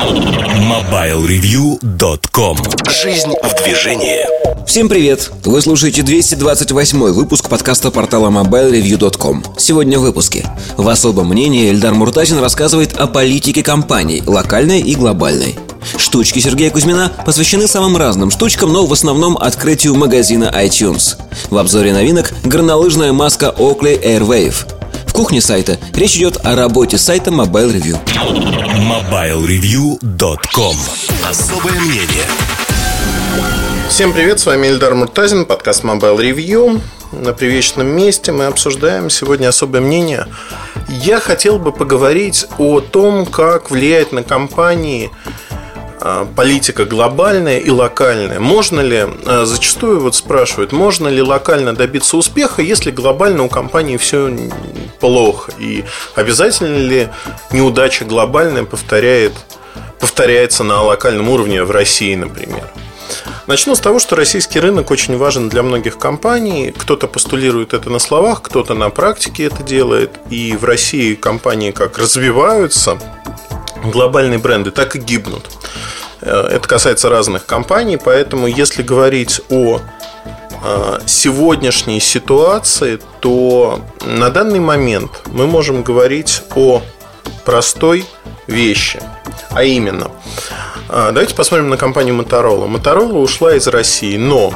MobileReview.com Жизнь в движении Всем привет! Вы слушаете 228 выпуск подкаста портала MobileReview.com Сегодня в выпуске В особом мнении Эльдар Муртазин рассказывает о политике компаний, локальной и глобальной Штучки Сергея Кузьмина посвящены самым разным штучкам, но в основном открытию магазина iTunes. В обзоре новинок горнолыжная маска Oakley Airwave. В кухне сайта речь идет о работе сайта Mobile Review. MobileReview.com Особое мнение Всем привет, с вами Эльдар Муртазин, подкаст Mobile Review. На привечном месте мы обсуждаем сегодня особое мнение. Я хотел бы поговорить о том, как влияет на компании политика глобальная и локальная. Можно ли, а, зачастую вот спрашивают, можно ли локально добиться успеха, если глобально у компании все плохо? И обязательно ли неудача глобальная повторяет, повторяется на локальном уровне в России, например? Начну с того, что российский рынок очень важен для многих компаний. Кто-то постулирует это на словах, кто-то на практике это делает. И в России компании как развиваются, глобальные бренды, так и гибнут. Э, это касается разных компаний, поэтому если говорить о э, сегодняшней ситуации, то на данный момент мы можем говорить о простой вещи. А именно, э, давайте посмотрим на компанию Motorola. Motorola ушла из России, но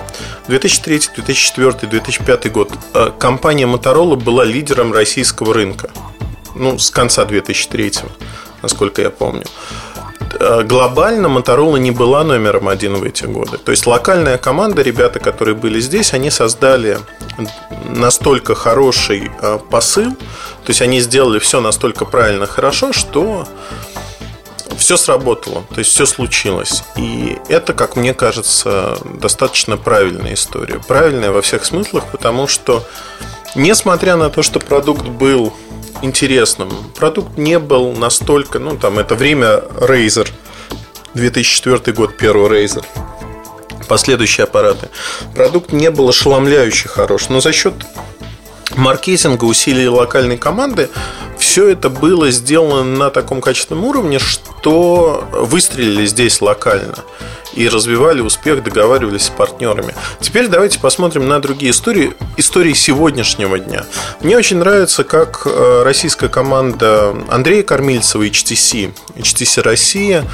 2003, 2004, 2005 год компания Motorola была лидером российского рынка. Ну, с конца 2003, насколько я помню. Э, глобально Motorola не была номером один в эти годы. То есть локальная команда, ребята, которые были здесь, они создали настолько хороший э, посыл, то есть они сделали все настолько правильно хорошо, что все сработало, то есть все случилось. И это, как мне кажется, достаточно правильная история. Правильная во всех смыслах, потому что, несмотря на то, что продукт был интересным. Продукт не был настолько, ну там это время Razer, 2004 год, первый Razer, последующие аппараты. Продукт не был ошеломляюще хорош, но за счет маркетинга, усилий локальной команды, все это было сделано на таком качественном уровне, что выстрелили здесь локально и развивали успех, договаривались с партнерами. Теперь давайте посмотрим на другие истории, истории сегодняшнего дня. Мне очень нравится, как э, российская команда Андрея Кормильцева HTC, HTC Россия,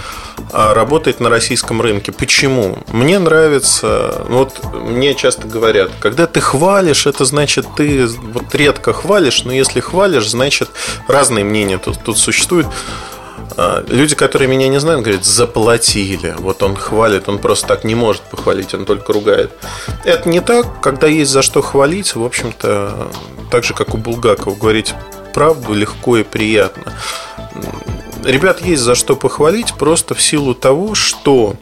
э, работает на российском рынке. Почему? Мне нравится, вот мне часто говорят, когда ты хвалишь, это значит ты вот редко хвалишь, но если хвалишь, значит разные мнения тут, тут существуют. А, люди, которые меня не знают, говорят, заплатили. Вот он хвалит, он просто так не может похвалить, он только ругает. Это не так, когда есть за что хвалить, в общем-то, так же, как у Булгакова, говорить правду легко и приятно. Ребят, есть за что похвалить просто в силу того, что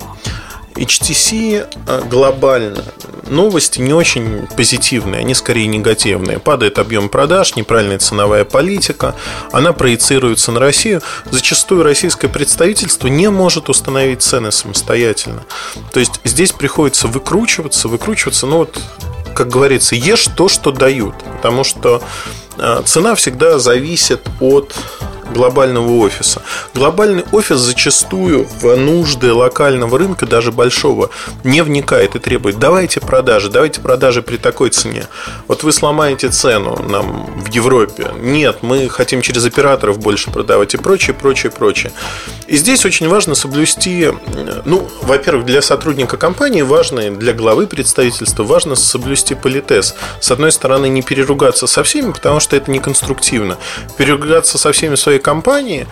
HTC а, глобально новости не очень позитивные, они скорее негативные. Падает объем продаж, неправильная ценовая политика, она проецируется на Россию. Зачастую российское представительство не может установить цены самостоятельно. То есть здесь приходится выкручиваться, выкручиваться, ну вот, как говорится, ешь то, что дают. Потому что а, цена всегда зависит от глобального офиса. Глобальный офис зачастую в нужды локального рынка, даже большого, не вникает и требует давайте продажи, давайте продажи при такой цене. Вот вы сломаете цену нам в Европе. Нет, мы хотим через операторов больше продавать и прочее, прочее, прочее. И здесь очень важно соблюсти, ну, во-первых, для сотрудника компании важно, для главы представительства важно соблюсти политез. С одной стороны, не переругаться со всеми, потому что это неконструктивно. Переругаться со всеми своей компании,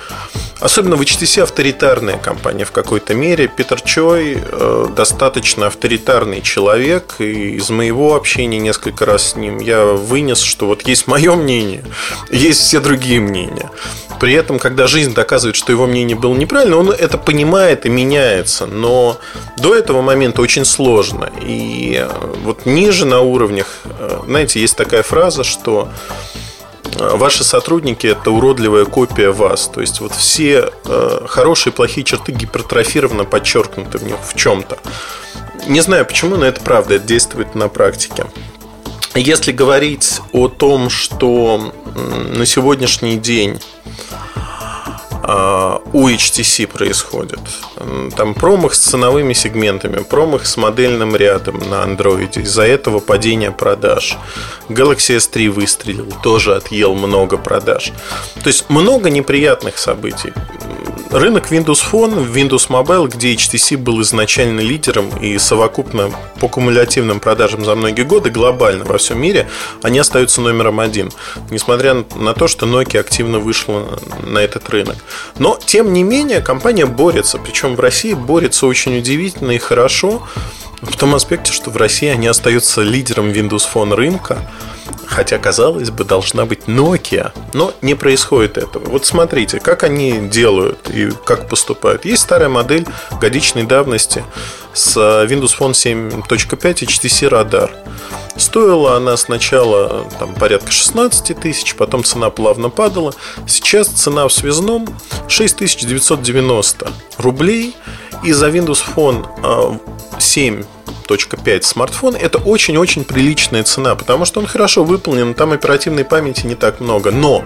особенно в HTC авторитарная компания в какой-то мере. Питер Чой э, достаточно авторитарный человек, и из моего общения несколько раз с ним я вынес, что вот есть мое мнение, есть все другие мнения. При этом, когда жизнь доказывает, что его мнение было неправильно, он это понимает и меняется. Но до этого момента очень сложно. И э, вот ниже на уровнях, э, знаете, есть такая фраза, что ваши сотрудники это уродливая копия вас. То есть вот все э, хорошие и плохие черты гипертрофированно подчеркнуты в них в чем-то. Не знаю почему, но это правда, это действует на практике. Если говорить о том, что на сегодняшний день у HTC происходит. Там промах с ценовыми сегментами, промах с модельным рядом на Android. Из-за этого падение продаж. Galaxy S3 выстрелил, тоже отъел много продаж. То есть много неприятных событий. Рынок Windows Phone, Windows Mobile, где HTC был изначально лидером и совокупно по кумулятивным продажам за многие годы глобально во всем мире, они остаются номером один. Несмотря на то, что Nokia активно вышла на этот рынок. Но, тем не менее, компания борется. Причем в России борется очень удивительно и хорошо. В том аспекте, что в России они остаются лидером Windows Phone рынка. Хотя, казалось бы, должна быть Nokia, но не происходит этого. Вот смотрите, как они делают и как поступают. Есть старая модель годичной давности с Windows Phone 7.5 HTC Radar. Стоила она сначала там, порядка 16 тысяч, потом цена плавно падала. Сейчас цена в связном 6990 рублей. И за Windows Phone 7 а, 5 смартфон это очень-очень приличная цена, потому что он хорошо выполнен, там оперативной памяти не так много. Но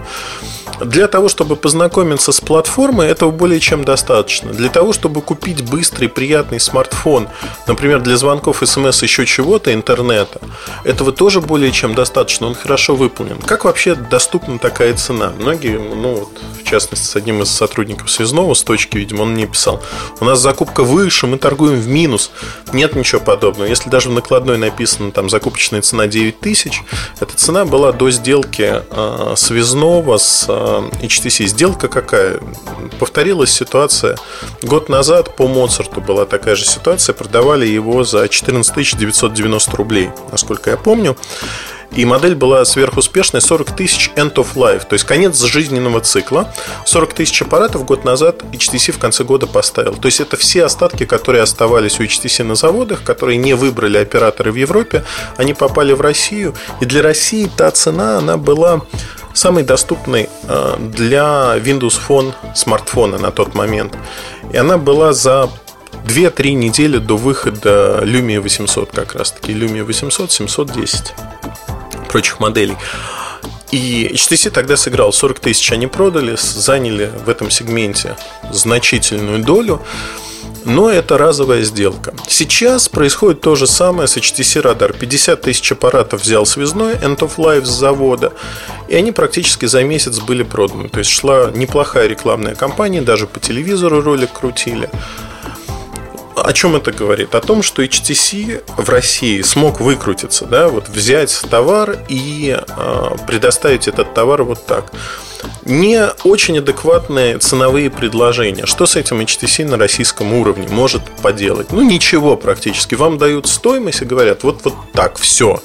для того, чтобы познакомиться с платформой, этого более чем достаточно. Для того, чтобы купить быстрый, приятный смартфон, например, для звонков, смс, еще чего-то, интернета, этого тоже более чем достаточно. Он хорошо выполнен. Как вообще доступна такая цена? Многие, ну вот, в частности, с одним из сотрудников связного с точки, видимо, он мне писал, у нас закупка выше, мы торгуем в минус. Нет ничего подобного. Если даже в накладной написано там закупочная цена 9 тысяч, эта цена была до сделки э, связного с э, HTC. Сделка какая? Повторилась ситуация год назад по Моцарту была такая же ситуация. Продавали его за 14 990 рублей, насколько я помню. И модель была сверхуспешная 40 тысяч end of life, то есть конец жизненного цикла. 40 тысяч аппаратов год назад HTC в конце года поставил. То есть это все остатки, которые оставались у HTC на заводах, которые не выбрали операторы в Европе, они попали в Россию. И для России та цена, она была самый доступный э, для Windows Phone смартфона на тот момент. И она была за 2-3 недели до выхода Lumia 800 как раз таки. Lumia 800, 710 прочих моделей. И HTC тогда сыграл 40 тысяч, они продали, заняли в этом сегменте значительную долю. Но это разовая сделка. Сейчас происходит то же самое с HTC Radar. 50 тысяч аппаратов взял связной End of Life с завода, и они практически за месяц были проданы. То есть шла неплохая рекламная кампания, даже по телевизору ролик крутили. О чем это говорит? О том, что HTC в России смог выкрутиться, да, вот взять товар и э, предоставить этот товар вот так не очень адекватные ценовые предложения. Что с этим HTC на российском уровне может поделать? Ну, ничего практически. Вам дают стоимость и говорят, вот, вот так, все.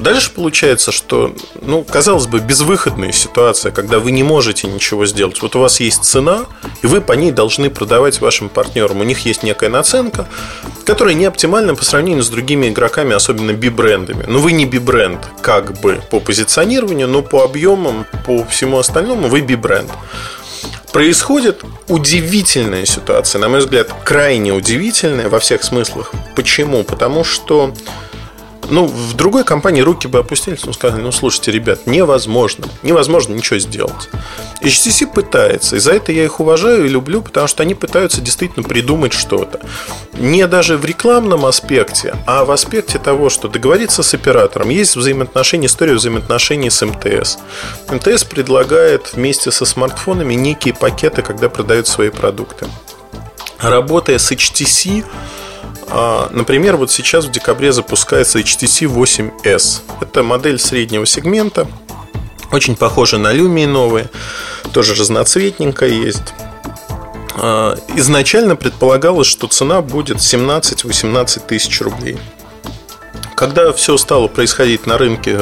Дальше получается, что, ну, казалось бы, безвыходная ситуация, когда вы не можете ничего сделать. Вот у вас есть цена, и вы по ней должны продавать вашим партнерам. У них есть некая наценка, которая не оптимальна по сравнению с другими игроками, особенно би-брендами. Но вы не би-бренд, как бы по позиционированию, но по объемам, по всему остальному вы би-бренд происходит удивительная ситуация, на мой взгляд, крайне удивительная во всех смыслах. Почему? Потому что ну, в другой компании руки бы опустились, ну, сказали, ну, слушайте, ребят, невозможно, невозможно ничего сделать. HTC пытается, и за это я их уважаю и люблю, потому что они пытаются действительно придумать что-то. Не даже в рекламном аспекте, а в аспекте того, что договориться с оператором. Есть взаимоотношения, история взаимоотношений с МТС. МТС предлагает вместе со смартфонами некие пакеты, когда продают свои продукты. Работая с HTC, например, вот сейчас в декабре запускается HTC 8S. Это модель среднего сегмента, очень похожа на Lumia новые, тоже разноцветненькая есть. А, изначально предполагалось, что цена будет 17-18 тысяч рублей. Когда все стало происходить на рынке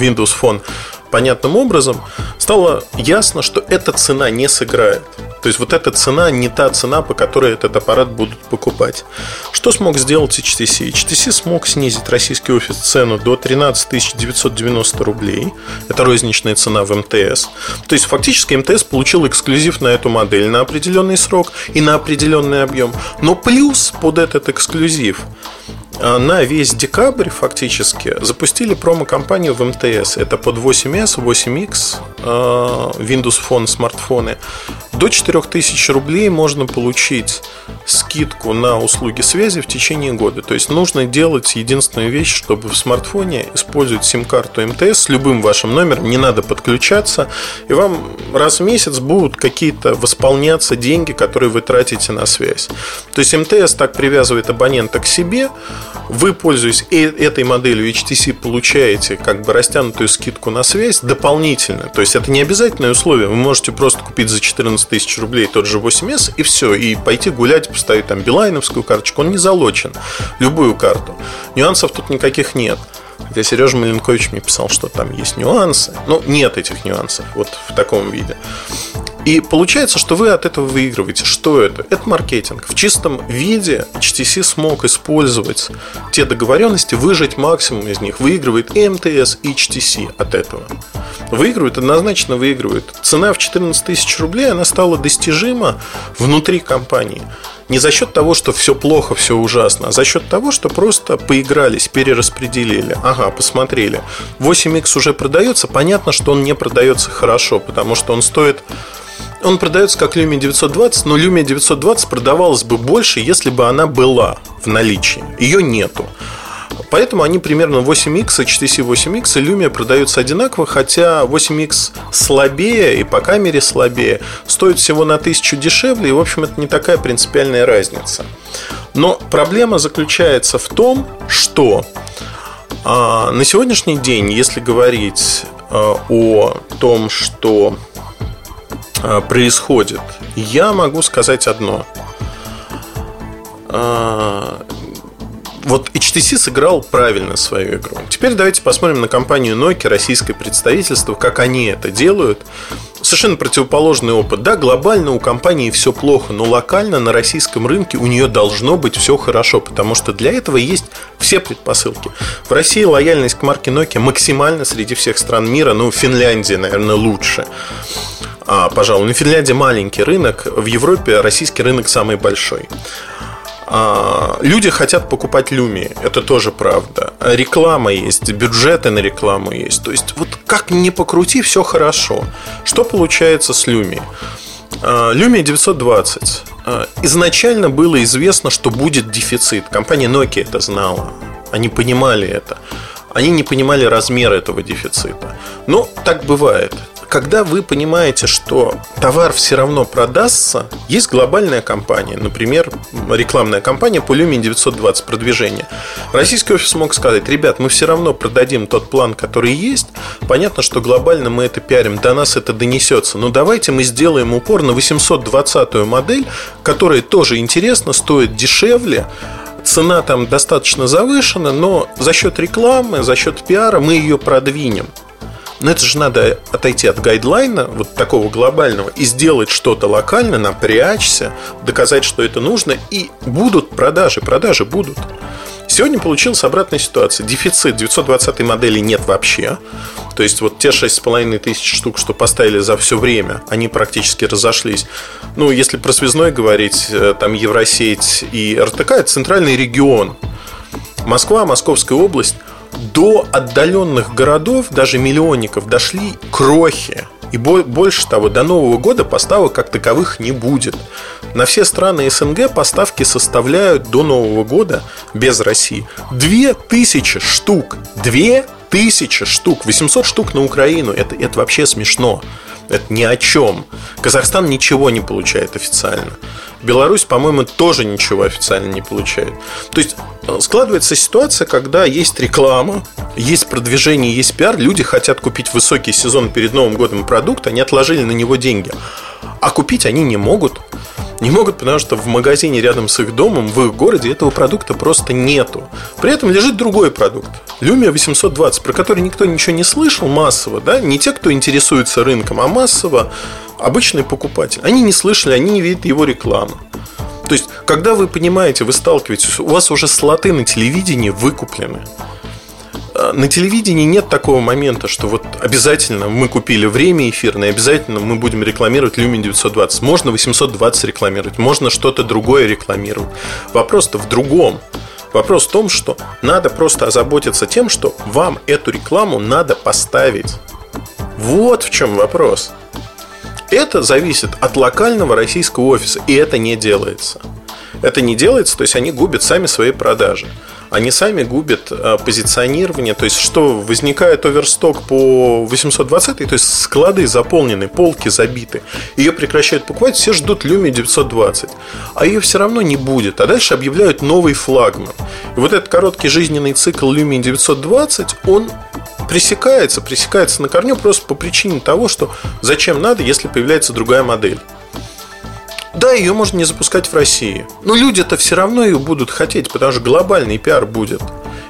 Windows Phone понятным образом, стало ясно, что эта цена не сыграет. То есть вот эта цена не та цена, по которой этот аппарат будут покупать. Что смог сделать HTC? HTC смог снизить российский офис цену до 13 990 рублей. Это розничная цена в МТС. То есть фактически МТС получил эксклюзив на эту модель на определенный срок и на определенный объем. Но плюс под этот эксклюзив а, на весь декабрь фактически запустили промо-компанию в МТС. Это под 8S, 8X, а, Windows Phone, смартфоны. До 4000 рублей можно получить скидку на услуги связи в течение года. То есть нужно делать единственную вещь, чтобы в смартфоне использовать сим-карту МТС с любым вашим номером, не надо подключаться, и вам раз в месяц будут какие-то восполняться деньги, которые вы тратите на связь. То есть МТС так привязывает абонента к себе, вы, пользуясь э, этой моделью HTC, получаете как бы растянутую скидку на связь дополнительно. То есть это не обязательное условие. Вы можете просто купить за 14 тысяч рублей тот же 8S и все, и пойти гулять, поставить там билайновскую карточку. Он не залочен. Любую карту. Нюансов тут никаких нет. Хотя Сережа Маленкович мне писал, что там есть нюансы. Но нет этих нюансов вот в таком виде. И получается, что вы от этого выигрываете. Что это? Это маркетинг. В чистом виде HTC смог использовать те договоренности, выжать максимум из них. Выигрывает и МТС, и HTC от этого. Выигрывает, однозначно выигрывает. Цена в 14 тысяч рублей, она стала достижима внутри компании. Не за счет того, что все плохо, все ужасно, а за счет того, что просто поигрались, перераспределили. Ага, посмотрели. 8X уже продается. Понятно, что он не продается хорошо, потому что он стоит он продается как Lumia 920, но Lumia 920 продавалась бы больше, если бы она была в наличии. Ее нету. Поэтому они примерно 8X, HTC 8X и Lumia продаются одинаково, хотя 8X слабее и по камере слабее, стоит всего на 1000 дешевле, и, в общем, это не такая принципиальная разница. Но проблема заключается в том, что а, на сегодняшний день, если говорить а, о том, что а, происходит, я могу сказать одно. Вот HTC сыграл правильно свою игру. Теперь давайте посмотрим на компанию Nokia, российское представительство, как они это делают. Совершенно противоположный опыт. Да, глобально у компании все плохо, но локально на российском рынке у нее должно быть все хорошо, потому что для этого есть все предпосылки. В России лояльность к марке Nokia максимально среди всех стран мира, ну, Финляндия, наверное, лучше а, пожалуй. На Финляндия маленький рынок, в Европе российский рынок самый большой. А, люди хотят покупать люми, это тоже правда. Реклама есть, бюджеты на рекламу есть. То есть, вот как ни покрути, все хорошо. Что получается с люми? Lumia 920. Изначально было известно, что будет дефицит. Компания Nokia это знала. Они понимали это. Они не понимали размер этого дефицита. Но так бывает когда вы понимаете, что товар все равно продастся, есть глобальная компания, например, рекламная компания по Lumen 920 продвижения. Российский офис мог сказать, ребят, мы все равно продадим тот план, который есть. Понятно, что глобально мы это пиарим, до нас это донесется. Но давайте мы сделаем упор на 820 модель, которая тоже интересна, стоит дешевле, цена там достаточно завышена, но за счет рекламы, за счет пиара мы ее продвинем. Но это же надо отойти от гайдлайна, вот такого глобального, и сделать что-то локально, напрячься, доказать, что это нужно, и будут продажи, продажи будут. Сегодня получилась обратная ситуация. Дефицит 920 модели нет вообще. То есть вот те 6,5 тысяч штук, что поставили за все время, они практически разошлись. Ну, если про связной говорить, э, там Евросеть и РТК – это центральный регион. Москва, Московская область – до отдаленных городов, даже миллионников, дошли крохи. И больше того, до Нового года поставок как таковых не будет. На все страны СНГ поставки составляют до Нового года без России 2000 штук. 2000 штук. 800 штук на Украину. Это, это вообще смешно. Это ни о чем. Казахстан ничего не получает официально. Беларусь, по-моему, тоже ничего официально не получает. То есть э, складывается ситуация, когда есть реклама, есть продвижение, есть пиар, люди хотят купить высокий сезон перед Новым годом продукт, они отложили на него деньги. А купить они не могут. Не могут, потому что в магазине рядом с их домом, в их городе этого продукта просто нету. При этом лежит другой продукт. Lumia 820, про который никто ничего не слышал массово, да, не те, кто интересуется рынком, а массово обычный покупатель. Они не слышали, они не видят его рекламы. То есть, когда вы понимаете, вы сталкиваетесь, у вас уже слоты на телевидении выкуплены. На телевидении нет такого момента, что вот обязательно мы купили время эфирное, обязательно мы будем рекламировать Lumen 920. Можно 820 рекламировать, можно что-то другое рекламировать. Вопрос-то в другом. Вопрос в том, что надо просто озаботиться тем, что вам эту рекламу надо поставить. Вот в чем вопрос. Это зависит от локального российского офиса, и это не делается. Это не делается, то есть они губят сами свои продажи они сами губят э, позиционирование. То есть, что возникает оверсток по 820, то есть склады заполнены, полки забиты. Ее прекращают покупать, все ждут Люми 920. А ее все равно не будет. А дальше объявляют новый флагман. И вот этот короткий жизненный цикл Люми 920, он пресекается, пресекается на корню просто по причине того, что зачем надо, если появляется другая модель. Да, ее можно не запускать в России. Но люди-то все равно ее будут хотеть, потому что глобальный пиар будет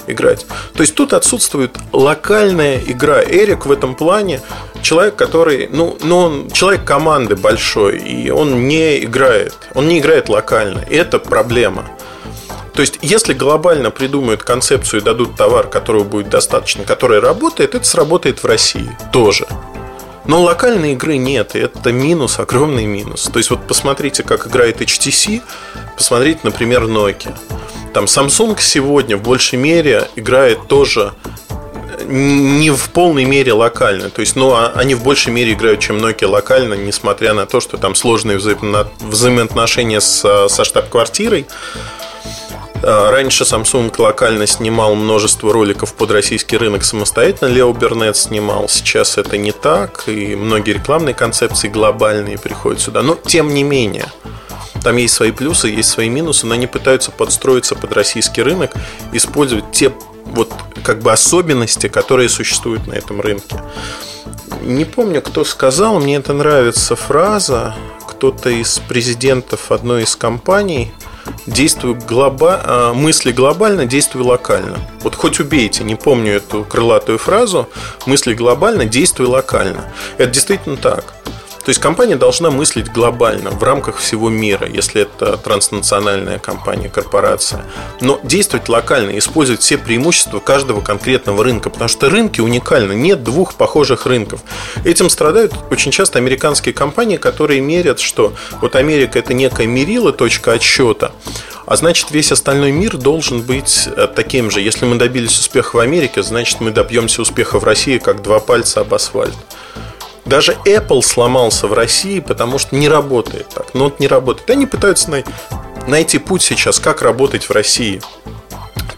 играть. То есть тут отсутствует локальная игра. Эрик в этом плане человек, который, ну, ну он человек команды большой, и он не играет, он не играет локально. И это проблема. То есть, если глобально придумают концепцию и дадут товар, которого будет достаточно, который работает, это сработает в России тоже. Но локальной игры нет, и это минус, огромный минус. То есть вот посмотрите, как играет HTC, посмотрите, например, Nokia. Там Samsung сегодня в большей мере играет тоже не в полной мере локально. То есть, ну, а они в большей мере играют, чем Nokia локально, несмотря на то, что там сложные взаимоотношения с, со штаб-квартирой. А, раньше Samsung локально снимал множество роликов под российский рынок самостоятельно, Лео Бернет снимал. Сейчас это не так, и многие рекламные концепции глобальные приходят сюда. Но тем не менее, там есть свои плюсы, есть свои минусы, но они пытаются подстроиться под российский рынок, использовать те вот как бы особенности, которые существуют на этом рынке. Не помню, кто сказал, мне это нравится фраза, кто-то из президентов одной из компаний – действуй глоба... А, мысли глобально, действуй локально. Вот хоть убейте, не помню эту крылатую фразу, мысли глобально, действуй локально. Это действительно так. То есть компания должна мыслить глобально в рамках всего мира, если это транснациональная компания, корпорация. Но действовать локально, использовать все преимущества каждого конкретного рынка, потому что рынки уникальны, нет двух похожих рынков. Этим страдают очень часто американские компании, которые мерят, что вот Америка это некая мерила, точка отсчета, а значит, весь остальной мир должен быть э, таким же. Если мы добились успеха в Америке, значит, мы добьемся успеха в России, как два пальца об асфальт. Даже Apple сломался в России, потому что не работает так. Вот не работает. Они пытаются най- найти путь сейчас, как работать в России.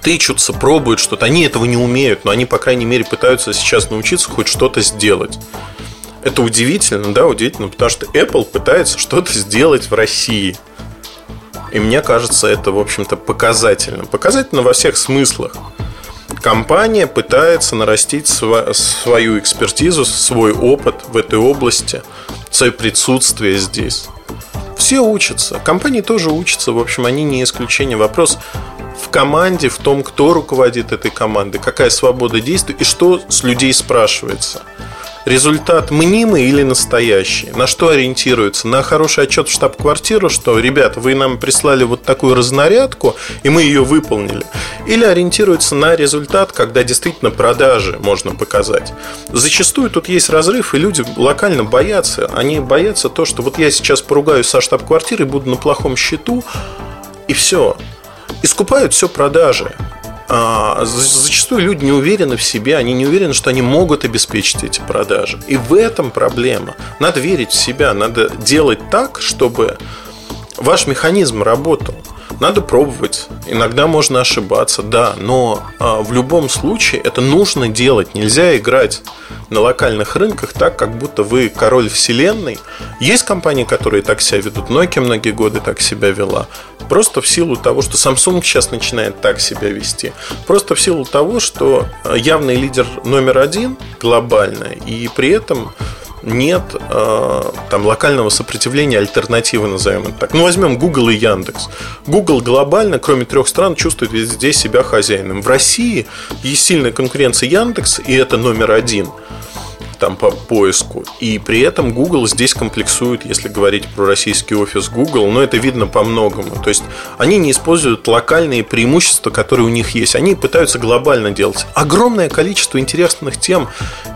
Тычутся, пробуют что-то. Они этого не умеют, но они, по крайней мере, пытаются сейчас научиться хоть что-то сделать. Это удивительно, да, удивительно, потому что Apple пытается что-то сделать в России. И мне кажется, это, в общем-то, показательно. Показательно во всех смыслах компания пытается нарастить свою экспертизу, свой опыт в этой области, свое присутствие здесь. Все учатся. Компании тоже учатся. В общем, они не исключение. Вопрос в команде, в том, кто руководит этой командой, какая свобода действий и что с людей спрашивается – результат мнимый или настоящий? На что ориентируется? На хороший отчет в штаб-квартиру, что, ребята, вы нам прислали вот такую разнарядку, и мы ее выполнили. Или ориентируется на результат, когда действительно продажи можно показать. Зачастую тут есть разрыв, и люди локально боятся. Они боятся то, что вот я сейчас поругаюсь со штаб-квартирой, буду на плохом счету, и все. Искупают все продажи. А, зачастую люди не уверены в себе, они не уверены, что они могут обеспечить эти продажи. И в этом проблема. Надо верить в себя, надо делать так, чтобы ваш механизм работал. Надо пробовать. Иногда можно ошибаться, да, но а, в любом случае это нужно делать. Нельзя играть на локальных рынках так, как будто вы король вселенной. Есть компании, которые так себя ведут. Nokia многие годы так себя вела. Просто в силу того, что Samsung сейчас начинает так себя вести. Просто в силу того, что явный лидер номер один глобально, и при этом нет э, там локального сопротивления, альтернативы, назовем это так. Ну, возьмем Google и Яндекс. Google глобально, кроме трех стран, чувствует везде себя хозяином. В России есть сильная конкуренция Яндекс, и это номер один – там по поиску. И при этом Google здесь комплексует, если говорить про российский офис Google, но это видно по многому. То есть они не используют локальные преимущества, которые у них есть. Они пытаются глобально делать. Огромное количество интересных тем,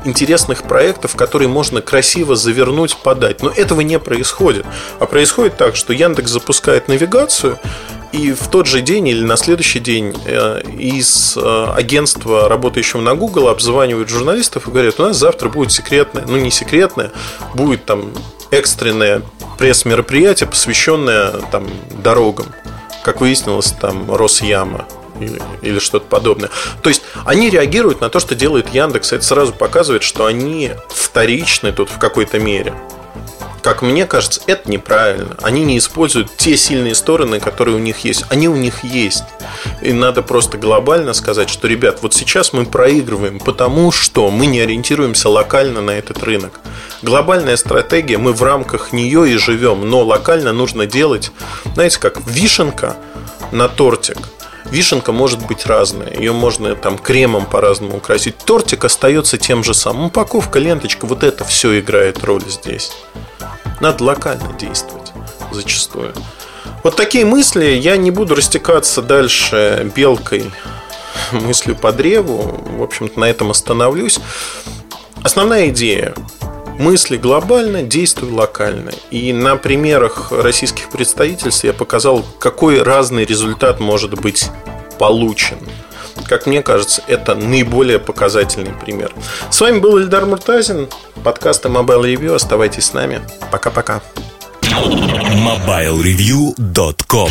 интересных проектов, которые можно красиво завернуть, подать. Но этого не происходит. А происходит так, что Яндекс запускает навигацию, и в тот же день или на следующий день э, из э, агентства, работающего на Google, обзванивают журналистов и говорят, у нас завтра будет секретное, ну не секретное, будет там экстренное пресс-мероприятие, посвященное там дорогам. Как выяснилось, там Росяма или, или что-то подобное. То есть они реагируют на то, что делает Яндекс. Это сразу показывает, что они вторичны тут в какой-то мере как мне кажется, это неправильно. Они не используют те сильные стороны, которые у них есть. Они у них есть. И надо просто глобально сказать, что, ребят, вот сейчас мы проигрываем, потому что мы не ориентируемся локально на этот рынок. Глобальная стратегия, мы в рамках нее и живем, но локально нужно делать, знаете, как вишенка на тортик – Вишенка может быть разная. Ее можно там кремом по-разному украсить. Тортик остается тем же самым. Упаковка, ленточка, вот это все играет роль здесь. Надо локально действовать зачастую. Вот такие мысли. Я не буду растекаться дальше белкой мыслью по древу. В общем-то, на этом остановлюсь. Основная идея. Мысли глобально, действуй локально. И на примерах российских представительств я показал, какой разный результат может быть получен. Как мне кажется, это наиболее показательный пример. С вами был Ильдар Муртазин, подкаст Mobile Review. Оставайтесь с нами. Пока-пока. MobileReview.com